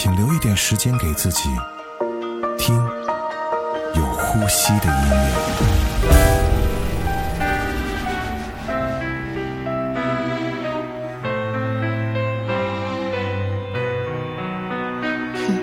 请留一点时间给自己，听有呼吸的音乐。嗯。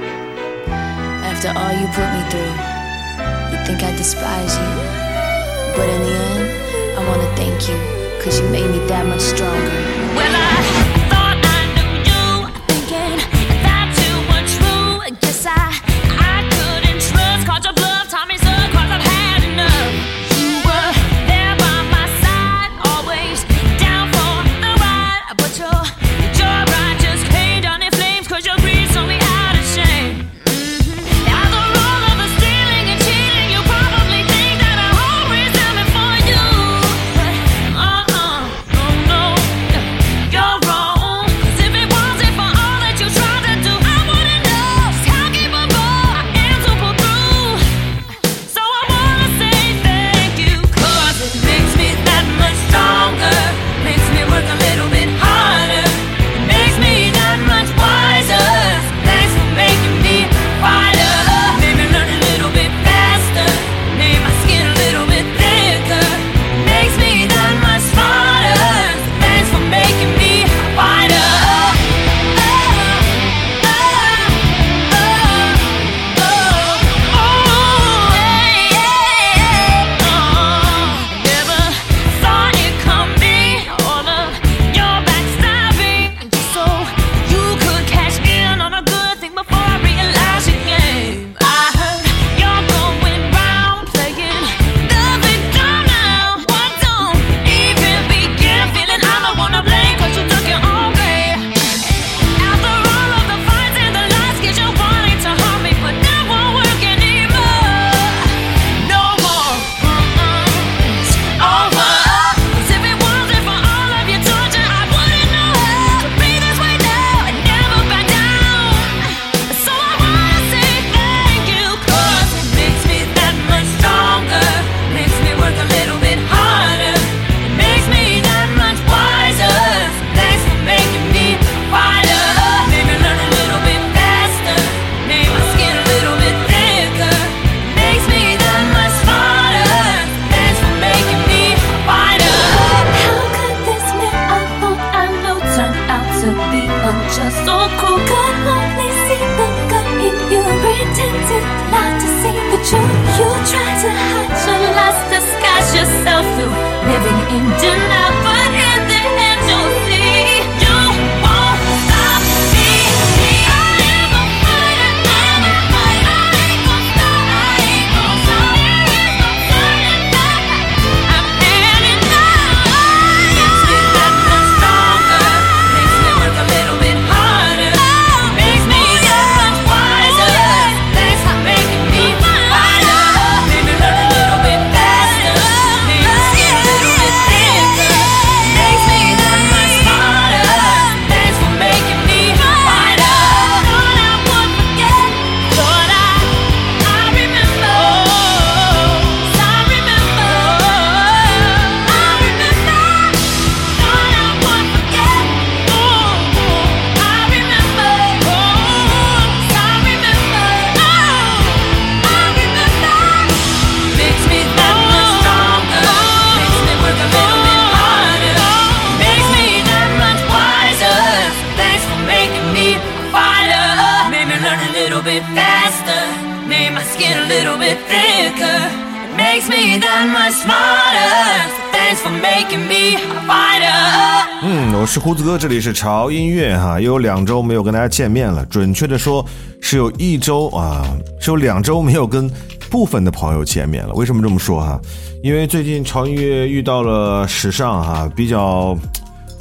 这是潮音乐，哈，又有两周没有跟大家见面了。准确的说是有一周啊，是有两周没有跟部分的朋友见面了。为什么这么说？哈，因为最近潮音乐遇到了史上哈比较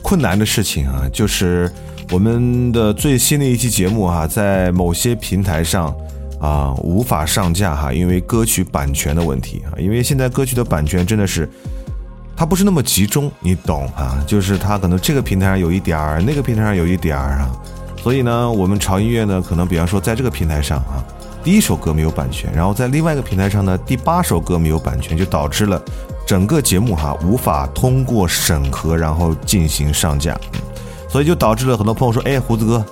困难的事情啊，就是我们的最新的一期节目哈，在某些平台上啊无法上架。哈，因为歌曲版权的问题啊，因为现在歌曲的版权真的是。它不是那么集中，你懂啊？就是它可能这个平台上有一点儿，那个平台上有一点儿啊，所以呢，我们潮音乐呢，可能比方说在这个平台上啊，第一首歌没有版权，然后在另外一个平台上呢，第八首歌没有版权，就导致了整个节目哈、无法通过审核，然后进行上架，所以就导致了很多朋友说，哎，胡子哥，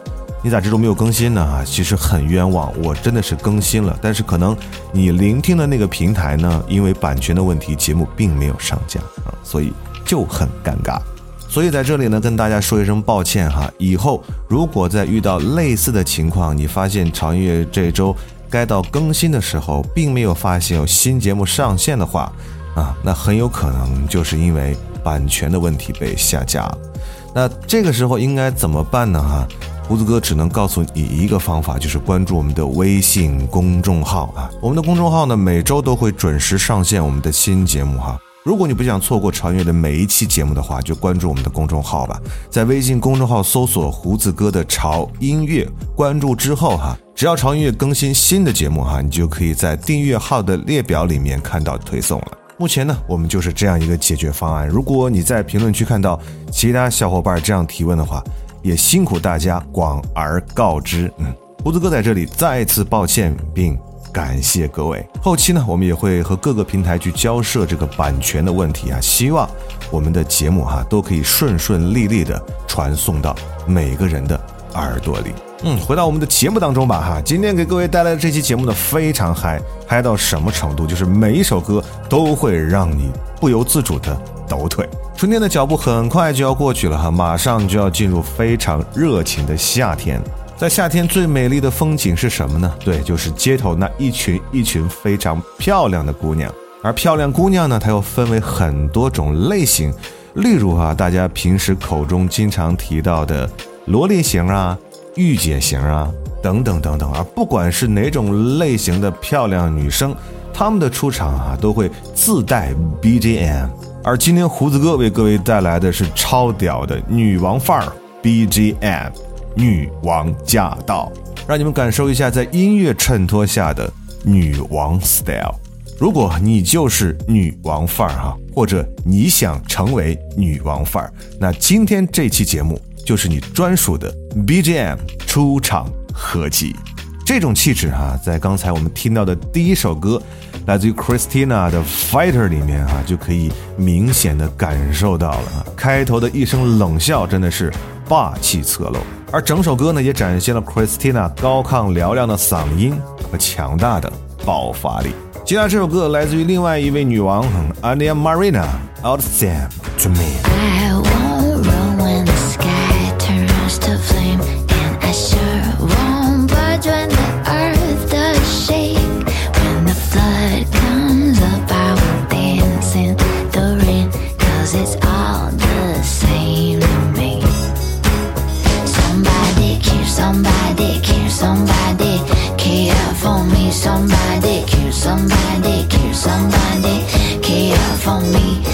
你咋这周没有更新呢？啊，其实很冤枉，我真的是更新了，但是可能你聆听的那个平台呢，因为版权的问题，节目并没有上架啊，所以就很尴尬。所以在这里呢，跟大家说一声抱歉哈。以后如果再遇到类似的情况，你发现潮音乐这周该到更新的时候，并没有发现有新节目上线的话，啊，那很有可能就是因为版权的问题被下架了。那这个时候应该怎么办呢？哈，胡子哥只能告诉你一个方法，就是关注我们的微信公众号啊。我们的公众号呢，每周都会准时上线我们的新节目哈。如果你不想错过潮音乐的每一期节目的话，就关注我们的公众号吧。在微信公众号搜索“胡子哥的潮音乐”，关注之后哈，只要潮音乐更新新的节目哈，你就可以在订阅号的列表里面看到推送了。目前呢，我们就是这样一个解决方案。如果你在评论区看到其他小伙伴这样提问的话，也辛苦大家广而告之。嗯，胡子哥在这里再次抱歉，并感谢各位。后期呢，我们也会和各个平台去交涉这个版权的问题啊，希望我们的节目哈、都可以顺顺利利的传送到每个人的耳朵里。嗯，回到我们的节目当中吧哈，今天给各位带来的这期节目呢非常嗨，嗨到什么程度？就是每一首歌都会让你不由自主的抖腿。春天的脚步很快就要过去了哈，马上就要进入非常热情的夏天。在夏天最美丽的风景是什么呢？对，就是街头那一群一群非常漂亮的姑娘。而漂亮姑娘呢，它又分为很多种类型，例如啊，大家平时口中经常提到的萝莉型啊、御姐型啊，等等等等。而不管是哪种类型的漂亮女生，她们的出场啊，都会自带 BGM。而今天胡子哥为各位带来的是超屌的女王范儿 BGM，女王驾到，让你们感受一下在音乐衬托下的女王 style。如果你就是女王范儿哈，或者你想成为女王范儿，那今天这期节目就是你专属的 BGM 出场合集。这种气质哈、在刚才我们听到的第一首歌，来自于 Christina 的《Fighter》里面啊、就可以明显的感受到了啊。开头的一声冷笑真的是霸气侧漏，而整首歌呢也展现了 Christina 高亢嘹亮的嗓音和强大的爆发力。接下来这首歌来自于另外一位女王 Ania Marina Out Sam to Me。Somebody care, for me.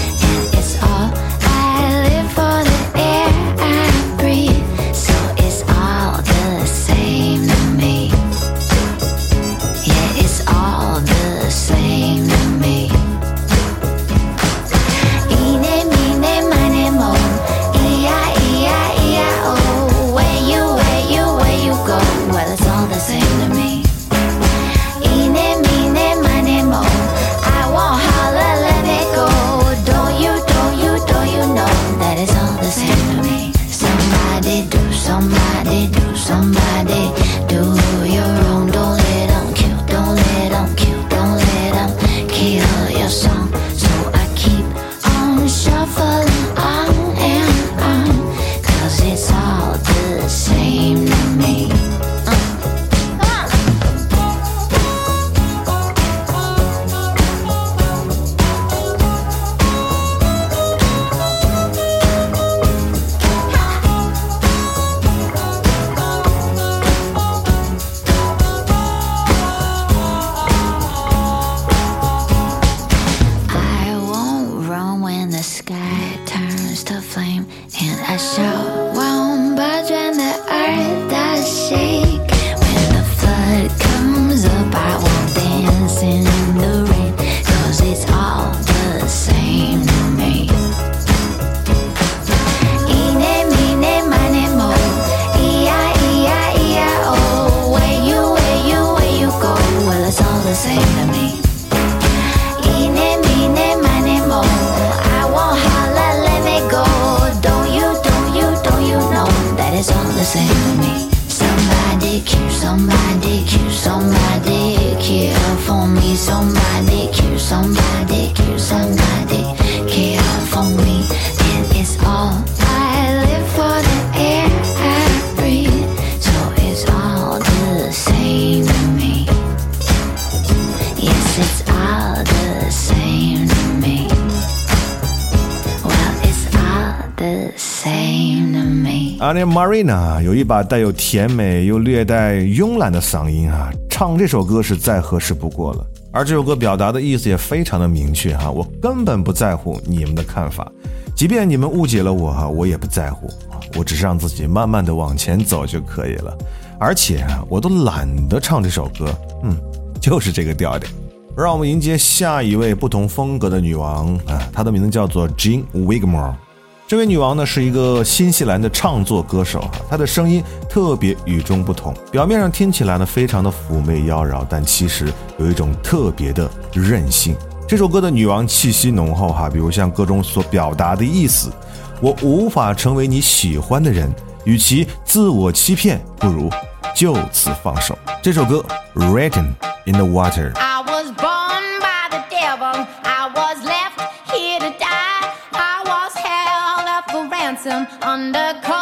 Marina 有一把带有甜美又略带慵懒的嗓音啊，唱这首歌是再合适不过了。而这首歌表达的意思也非常的明确哈，我根本不在乎你们的看法，即便你们误解了我哈，我也不在乎，我只是让自己慢慢的往前走就可以了。而且，我都懒得唱这首歌，嗯，就是这个调调。让我们迎接下一位不同风格的女王啊，她的名字叫做 Jean Wigmore。这位女王呢是一个新西兰的唱作歌手哈，她的声音特别与众不同，表面上听起来呢非常的妩媚妖娆，但其实有一种特别的任性。这首歌的女王气息浓厚哈，比如像歌中所表达的意思，我无法成为你喜欢的人，与其自我欺骗，不如就此放手。这首歌 Written in the Water。I was born by the devil. ransom on the call.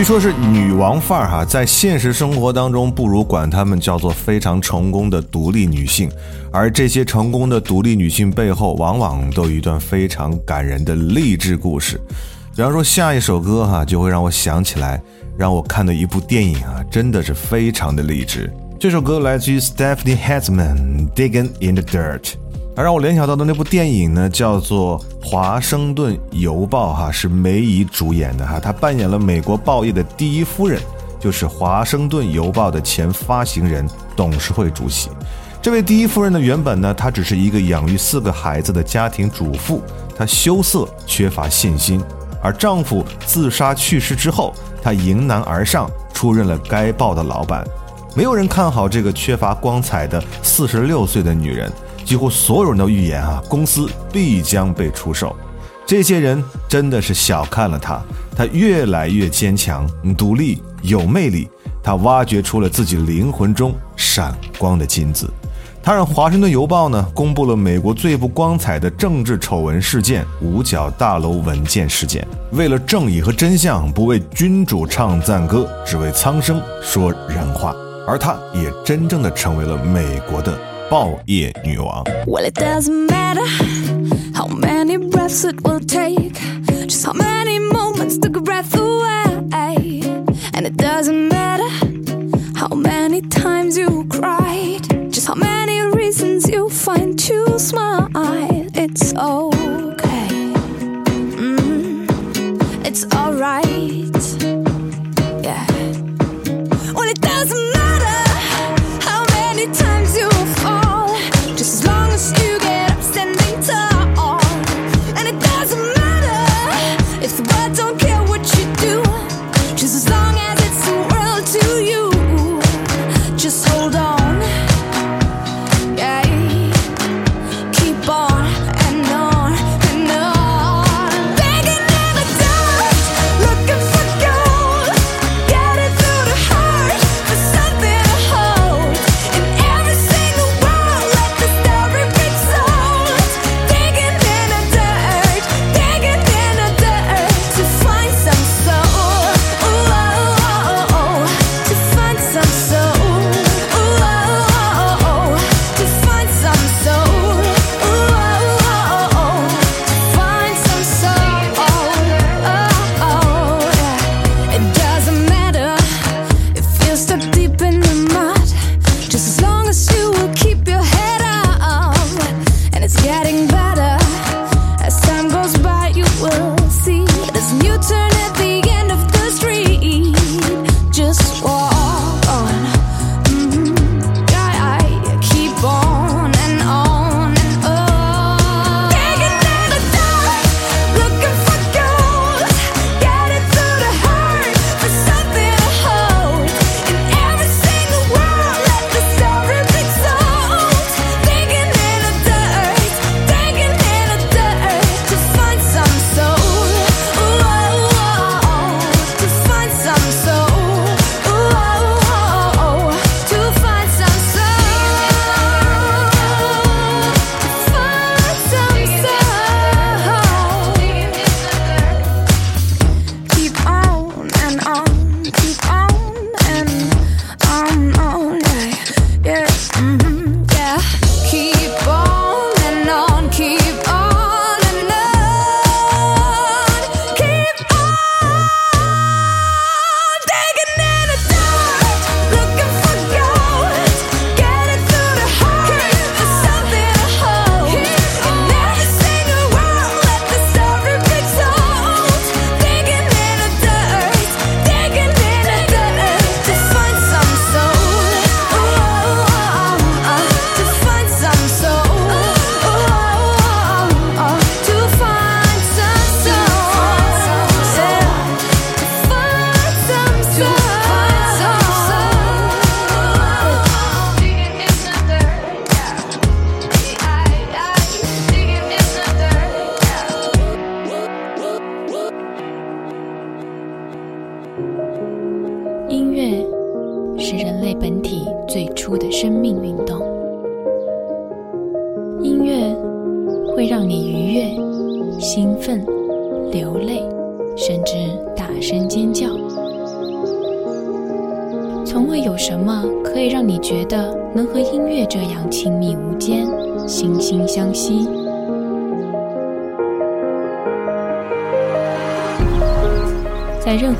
据说是女王范儿哈，在现实生活当中，不如管她们叫做非常成功的独立女性。而这些成功的独立女性背后，往往都有一段非常感人的励志故事。比方说，下一首歌哈，就会让我想起来，让我看的一部电影啊，真的是非常的励志。这首歌来自于 Stephanie Hatzman，《Digging in the Dirt》。而让我联想到的那部电影呢，叫做《华盛顿邮报》哈，是梅姨主演的哈，她扮演了美国报业的第一夫人，就是《华盛顿邮报》的前发行人、董事会主席。这位第一夫人呢，原本呢，她只是一个养育四个孩子的家庭主妇，她羞涩，缺乏信心。而丈夫自杀去世之后，她迎难而上，出任了该报的老板。没有人看好这个缺乏光彩的四十六岁的女人，几乎所有人都预言啊，公司必将被出售。这些人真的是小看了他。他越来越坚强、独立、有魅力。他挖掘出了自己灵魂中闪光的金子。他让《华盛顿邮报》呢公布了美国最不光彩的政治丑闻事件——五角大楼文件事件。为了正义和真相，不为君主唱赞歌，只为苍生说人话。而他也真正的成为了美国的报业女王。 Well, it doesn't matter how many breaths it will take, just how many moments took a breath away. And it doesn't matter how many times you cried, just how many reasons you find to smile. It's okay, mm, it's alright, I don't care.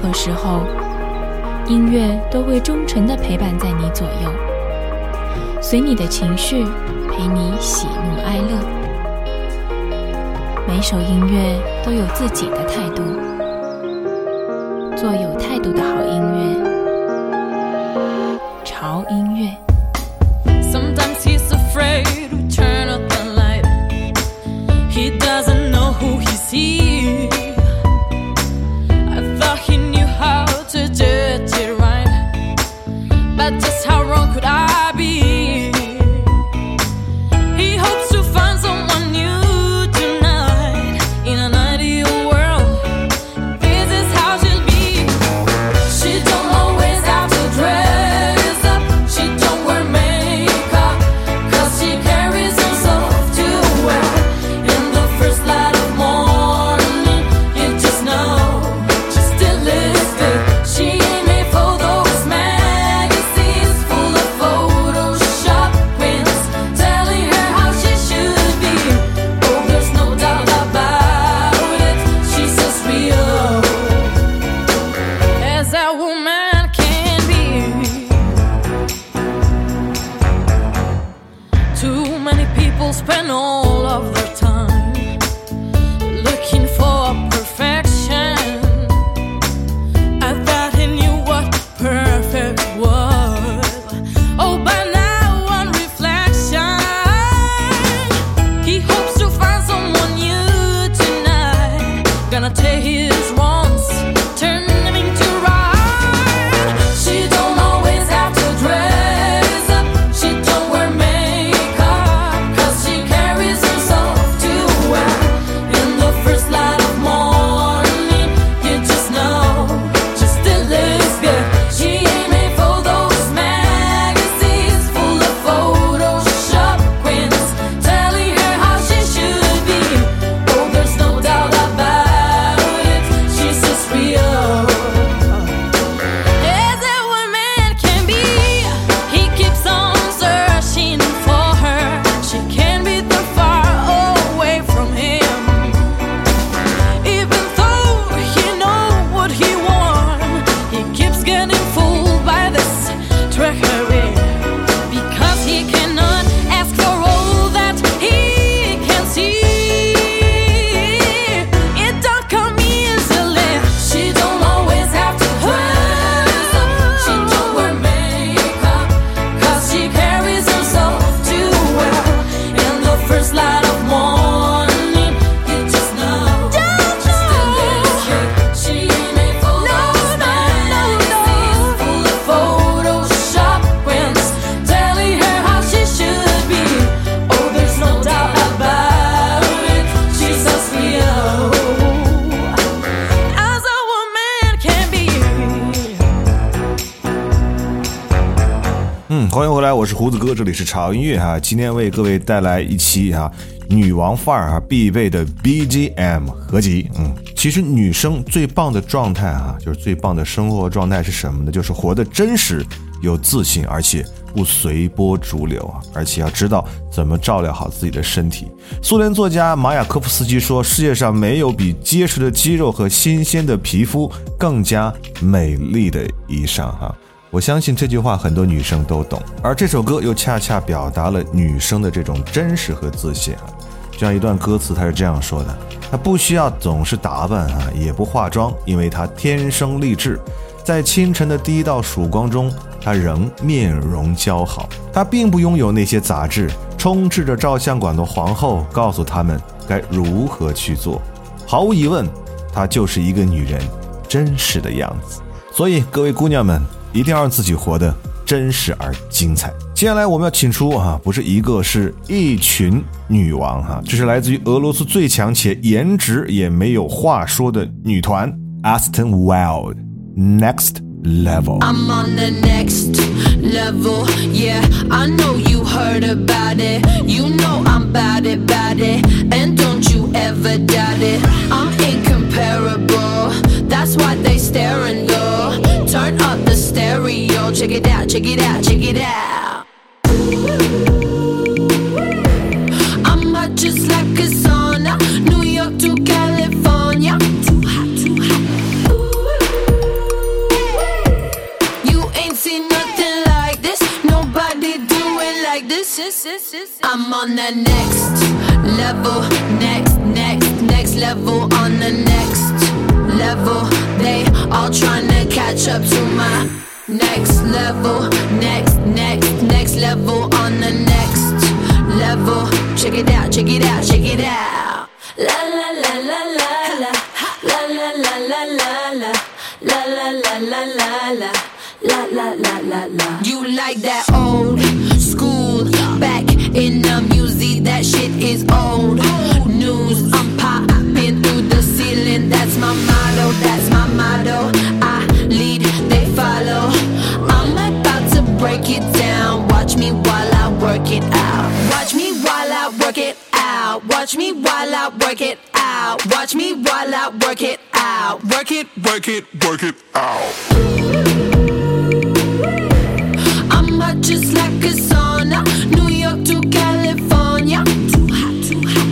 何时候，音乐都会忠诚的陪伴在你左右，随你的情绪，陪你喜怒哀乐。每首音乐都有自己的态度，胡子哥，这里是潮音乐哈。今天为各位带来一期哈女王范儿哈必备的 BGM 合集。嗯，其实女生最棒的状态哈，就是最棒的生活状态是什么呢？就是活得真实、有自信，而且不随波逐流啊，而且要知道怎么照料好自己的身体。苏联作家马雅科夫斯基说：“世界上没有比结实的肌肉和新鲜的皮肤更加美丽的衣裳。”哈。我相信这句话很多女生都懂，而这首歌又恰恰表达了女生的这种真实和自信啊。就像一段歌词，她是这样说的：“她不需要总是打扮啊，也不化妆，因为她天生丽质。在清晨的第一道曙光中，她仍面容姣好。她并不拥有那些杂志，充斥着照相馆的皇后告诉他们该如何去做。毫无疑问，她就是一个女人真实的样子。所以，各位姑娘们。”一定要让自己活得真实而精彩。接下来我们要请出啊，不是一个，是一群女王哈，这是来自于俄罗斯最强且颜值也没有话说的女团 Aston Wild Next Level。I'm on the next level. Yeah, I know you heard about it. You know I'm bout it, bout it. And don't you ever doubt it. I'm incomparable. That's why they staring though. Turn up the stereo. Check it out, check it out, check it out. I'm hot just like a sauna. New York to California. Too hot, too hot. You ain't seen nothing like this. Nobody do it like this. I'm on the next level, next, next, next level. On the next all trying to catch up to my next level, next, next, next level. On the next level, check it out, check it out, check it out. La la la la la la, la la la la la la, la la la la la la. La la la la la. You like that old school? Back in the music, that shit is old work it out. Watch me while I work it out. Watch me while I work it out. Work it, Work it, work it out. I'm hot just like a sauna. New York to California. Too hot, too hot.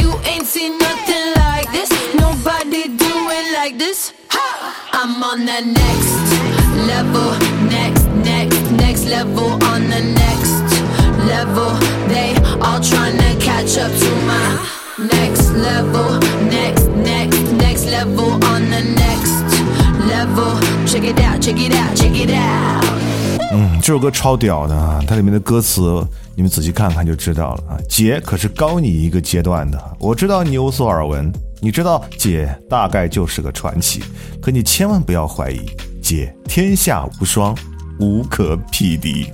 You ain't seen nothing like this. Nobody do it like this. I'm on the next level, next, next, next level. On the next level. They all trying to catch up to my next level. Next, next, next level on the next level. Check it out, check it out, check it out. 嗯，这首歌超屌的啊！它里面的歌词你们仔细看看就知道了啊。姐可是高你一个阶段的，我知道你有所耳闻，你知道姐大概就是个传奇，可你千万不要怀疑，姐天下无双，无可匹敌。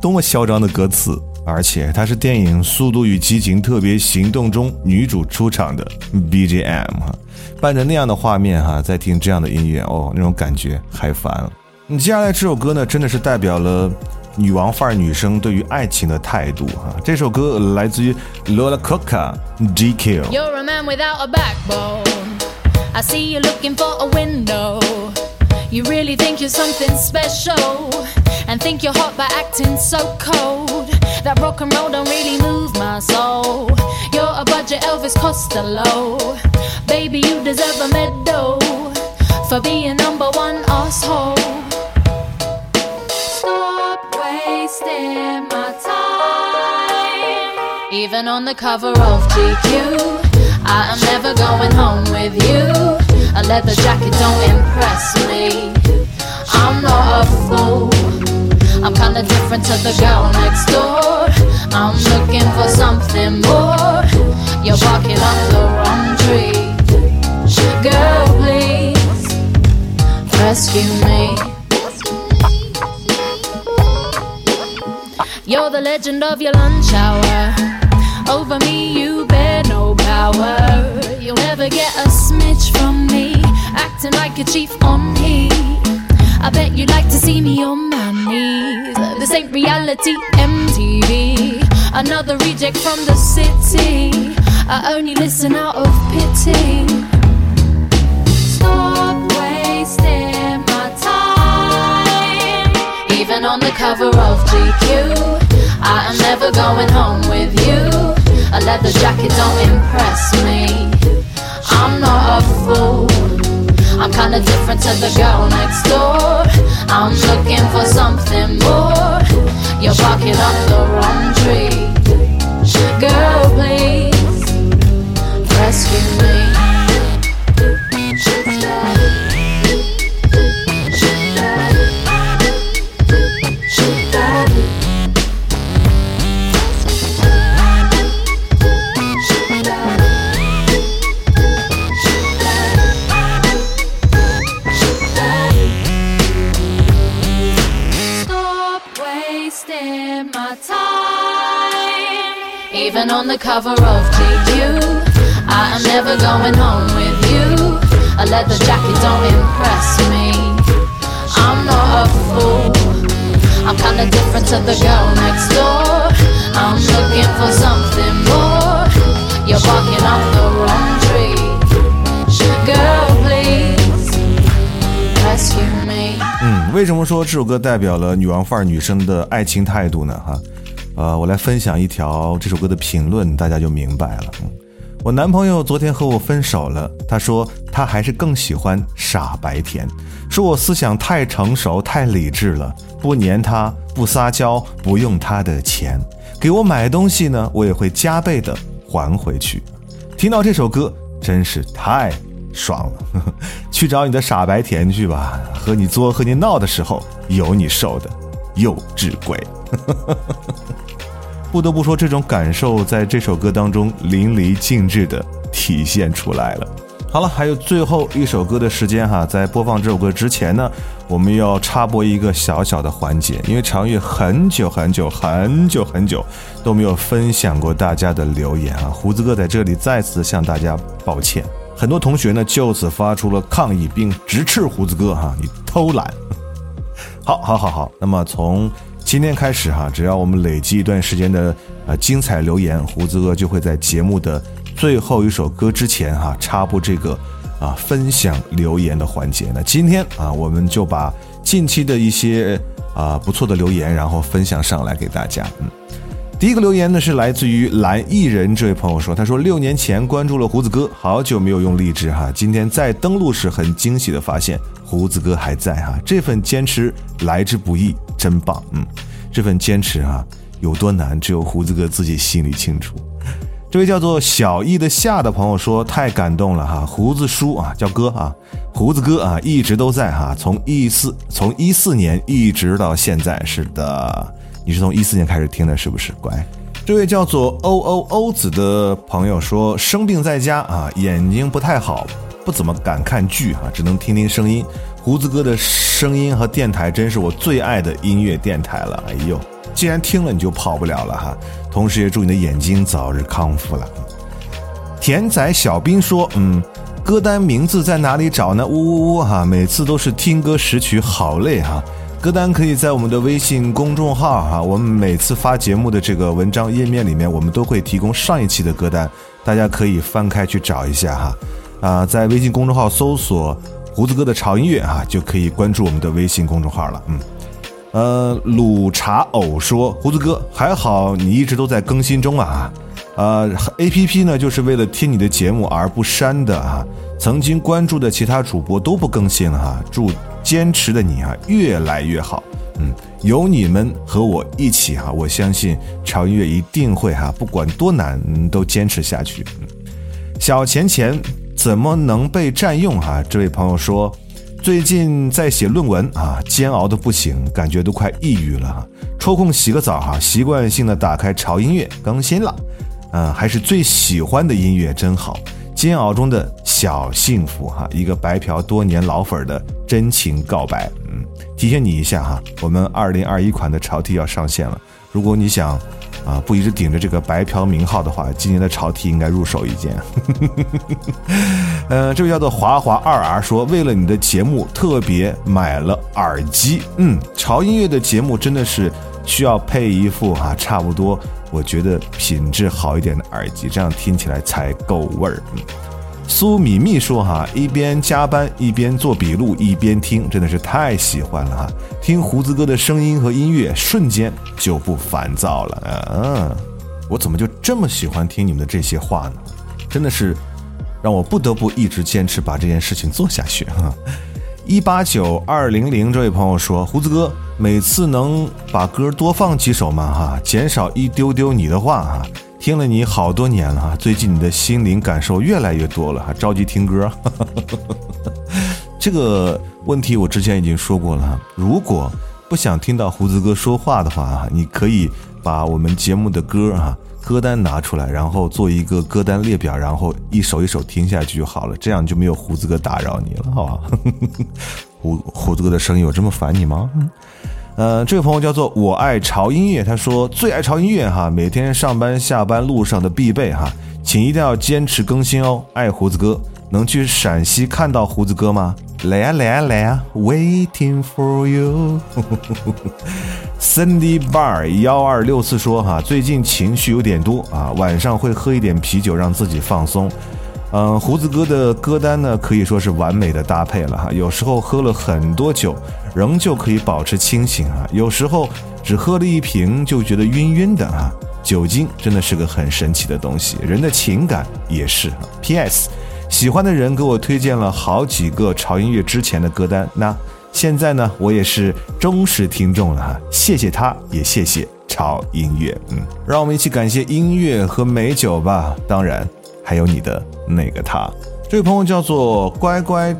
多么嚣张的歌词！而且它是电影《速度与激情：特别行动》中女主出场的 BGM 哈，伴着那样的画面哈，在听这样的音乐哦，那种感觉嗨翻了。你接下来这首歌呢，真的是代表了女王范儿女生对于爱情的态度哈。这首歌来自于 Lola Coca GQ。You're a man without a backbone. I see you looking for a window. You really think you're something special and think you're hot by acting so cold. That rock and roll don't really move my soul. You're a budget Elvis Costello. Baby, you deserve a medal for being number one asshole. Stop wasting my time. Even on the cover of GQ, I am never going home with you. A leather jacket don't impress me. I'm not a fool. I'm kinda different to the girl next door. I'm looking for something more. You're barking up the wrong tree. Girl, please rescue me. You're the legend of your lunch hour. Over me, you bear no power. You'll never get a smidge from me. Acting like a chief on heat. I bet you'd like to see me on my knees. This ain't reality MTV. Another reject from the city. I only listen out of pity. Stop wasting my time. Even on the cover of GQ, I am never going home with you. A leather jacket don't impress me. I'm not a fool. I'm kinda different to the girl next door. I'm looking for something more. You're barking up the wrong tree. Girl, please rescue me. Wasting my time. Even on the cover of GQ, I am never going home with you. A leather jacket don't impress me. I'm not a fool. I'm kinda different to the girl next door. I'm looking for something more. You're barking off the wrong tree. Girl, please rescue me. 嗯，为什么说这首歌代表了女王范儿女生的爱情态度呢？哈，呃，我来分享一条这首歌的评论，大家就明白了。我男朋友昨天和我分手了，他说他还是更喜欢傻白甜，说我思想太成熟、太理智了，不黏他，不撒娇，不用他的钱，给我买东西呢，我也会加倍的还回去。听到这首歌真是太爽了，呵 呵去找你的傻白甜去吧，和你作和你闹的时候有你受的，幼稚鬼。不得不说，这种感受在这首歌当中淋漓尽致的体现出来了。好了，还有最后一首歌的时间哈，在播放这首歌之前呢，我们要插播一个小小的环节，因为长月很久很久很久很久都没有分享过大家的留言啊，胡子哥在这里再次向大家抱歉。很多同学呢就此发出了抗议，并直斥胡子哥哈，你偷懒。好，好，好，好。那么从今天开始哈，只要我们累积一段时间的呃精彩留言，胡子哥就会在节目的最后一首歌之前哈插播这个啊分享留言的环节。那今天啊，我们就把近期的一些啊不错的留言，然后分享上来给大家。嗯。第一个留言呢是来自于蓝艺人这位朋友说，他说六年前关注了胡子哥，好久没有用荔枝哈，今天再登录时很惊喜的发现胡子哥还在哈，这份坚持来之不易，真棒，嗯，这份坚持啊有多难，只有胡子哥自己心里清楚。这位叫做小易的夏的朋友说：“太感动了哈，胡子叔啊，叫哥啊，胡子哥啊，一直都在哈，从一四从一四年一直到现在。是的，你是从一四年开始听的，是不是？乖。”这位叫做欧欧欧子的朋友说：“生病在家啊，眼睛不太好，不怎么敢看剧啊，只能听听声音。胡子哥的声音和电台真是我最爱的音乐电台了。哎呦，既然听了你就跑不了了哈。同时也祝你的眼睛早日康复了。”田仔小兵说：“嗯，歌单名字在哪里找呢？呜呜呜哈，每次都是听歌识曲，好累哈。歌单可以在我们的微信公众号哈，我们每次发节目的这个文章页面里面，我们都会提供上一期的歌单，大家可以翻开去找一下哈。啊，在微信公众号搜索‘胡子哥的潮音乐’啊，就可以关注我们的微信公众号了。嗯。”呃，鲁茶偶说：“胡子哥，还好你一直都在更新中啊，呃，A P P 呢就是为了听你的节目而不删的啊。曾经关注的其他主播都不更新了哈，祝坚持的你啊越来越好。嗯，有你们和我一起哈，我相信潮音乐一定会哈，不管多难都坚持下去。小钱钱怎么能被占用哈？这位朋友说。”最近在写论文啊，煎熬的不行，感觉都快抑郁了哈。抽空洗个澡哈，习惯性的打开潮音乐更新了，嗯，还是最喜欢的音乐真好。煎熬中的小幸福哈，一个白嫖多年老粉的真情告白。嗯，提醒你一下哈，我们二零二一款的潮 T 要上线了，如果你想。啊，不一直顶着这个白嫖名号的话，今年的潮 T 应该入手一件。呃，这位叫做华华二 R 说，为了你的节目特别买了耳机。嗯，潮音乐的节目真的是需要配一副哈，差不多我觉得品质好一点的耳机，这样听起来才够味儿。嗯。苏米米说：“哈，一边加班一边做笔录一边听，真的是太喜欢了哈！听胡子哥的声音和音乐，瞬间就不烦躁了。嗯，我怎么就这么喜欢听你们的这些话呢？真的是让我不得不一直坚持把这件事情做下去哈！一八九二零零这位朋友说：胡子哥，每次能把歌多放几首吗？哈，减少一丢丢你的话哈。”听了你好多年了哈，最近你的心灵感受越来越多了，还着急听歌。这个问题我之前已经说过了哈，如果不想听到胡子哥说话的话哈，你可以把我们节目的歌哈歌单拿出来，然后做一个歌单列表，然后一首一首听下去就好了，这样就没有胡子哥打扰你了，好吧？胡胡子哥的声音有这么烦你吗？呃，这位朋友叫做我爱潮音乐，他说最爱潮音乐哈，每天上班下班路上的必备哈，请一定要坚持更新哦。爱胡子哥，能去陕西看到胡子哥吗？来呀来呀来呀，Waiting for you。Cindy Bar 幺二六四说哈，最近情绪有点多啊，晚上会喝一点啤酒让自己放松。嗯，胡子哥的歌单呢，可以说是完美的搭配了哈。有时候喝了很多酒，仍旧可以保持清醒啊；有时候只喝了一瓶就觉得晕晕的啊。酒精真的是个很神奇的东西，人的情感也是。P.S. 喜欢的人给我推荐了好几个潮音乐之前的歌单，那现在呢，我也是忠实听众了哈。谢谢他，也谢谢潮音乐。嗯，让我们一起感谢音乐和美酒吧。当然。还有你的那个他，这位朋友叫做乖乖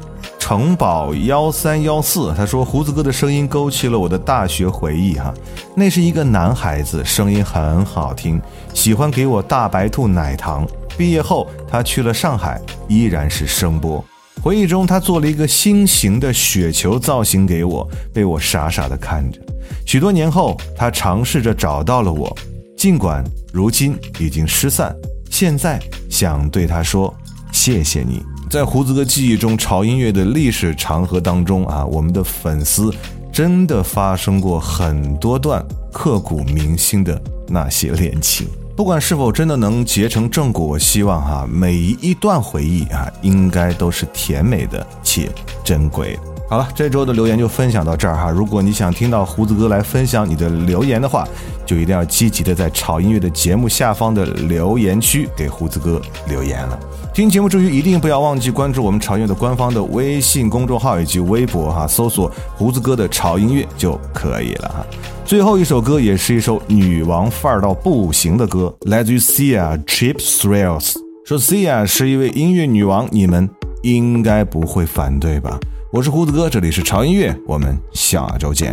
城堡幺三幺四，他说胡子哥的声音勾起了我的大学回忆哈，那是一个男孩子，声音很好听，喜欢给我大白兔奶糖。毕业后他去了上海，依然是声波。回忆中他做了一个心形的雪球造型给我，被我傻傻的看着。许多年后，他尝试着找到了我，尽管如今已经失散。现在想对他说，谢谢你。在胡子哥记忆中，潮音乐的历史长河当中啊，我们的粉丝真的发生过很多段刻骨铭心的那些恋情。不管是否真的能结成正果，我希望哈，每一段回忆啊，应该都是甜美的且珍贵。好了，这周的留言就分享到这儿哈。如果你想听到胡子哥来分享你的留言的话，就一定要积极的在潮音乐的节目下方的留言区给胡子哥留言了。听节目之余，一定不要忘记关注我们潮音乐的官方的微信公众号以及微博哈，搜索“胡子哥的潮音乐”就可以了哈。最后一首歌也是一首女王范儿到不行的歌，来自于 Sia Chip Thrills。说 Sia 是一位音乐女王，你们应该不会反对吧？我是胡子哥这里是长音乐我们下周见。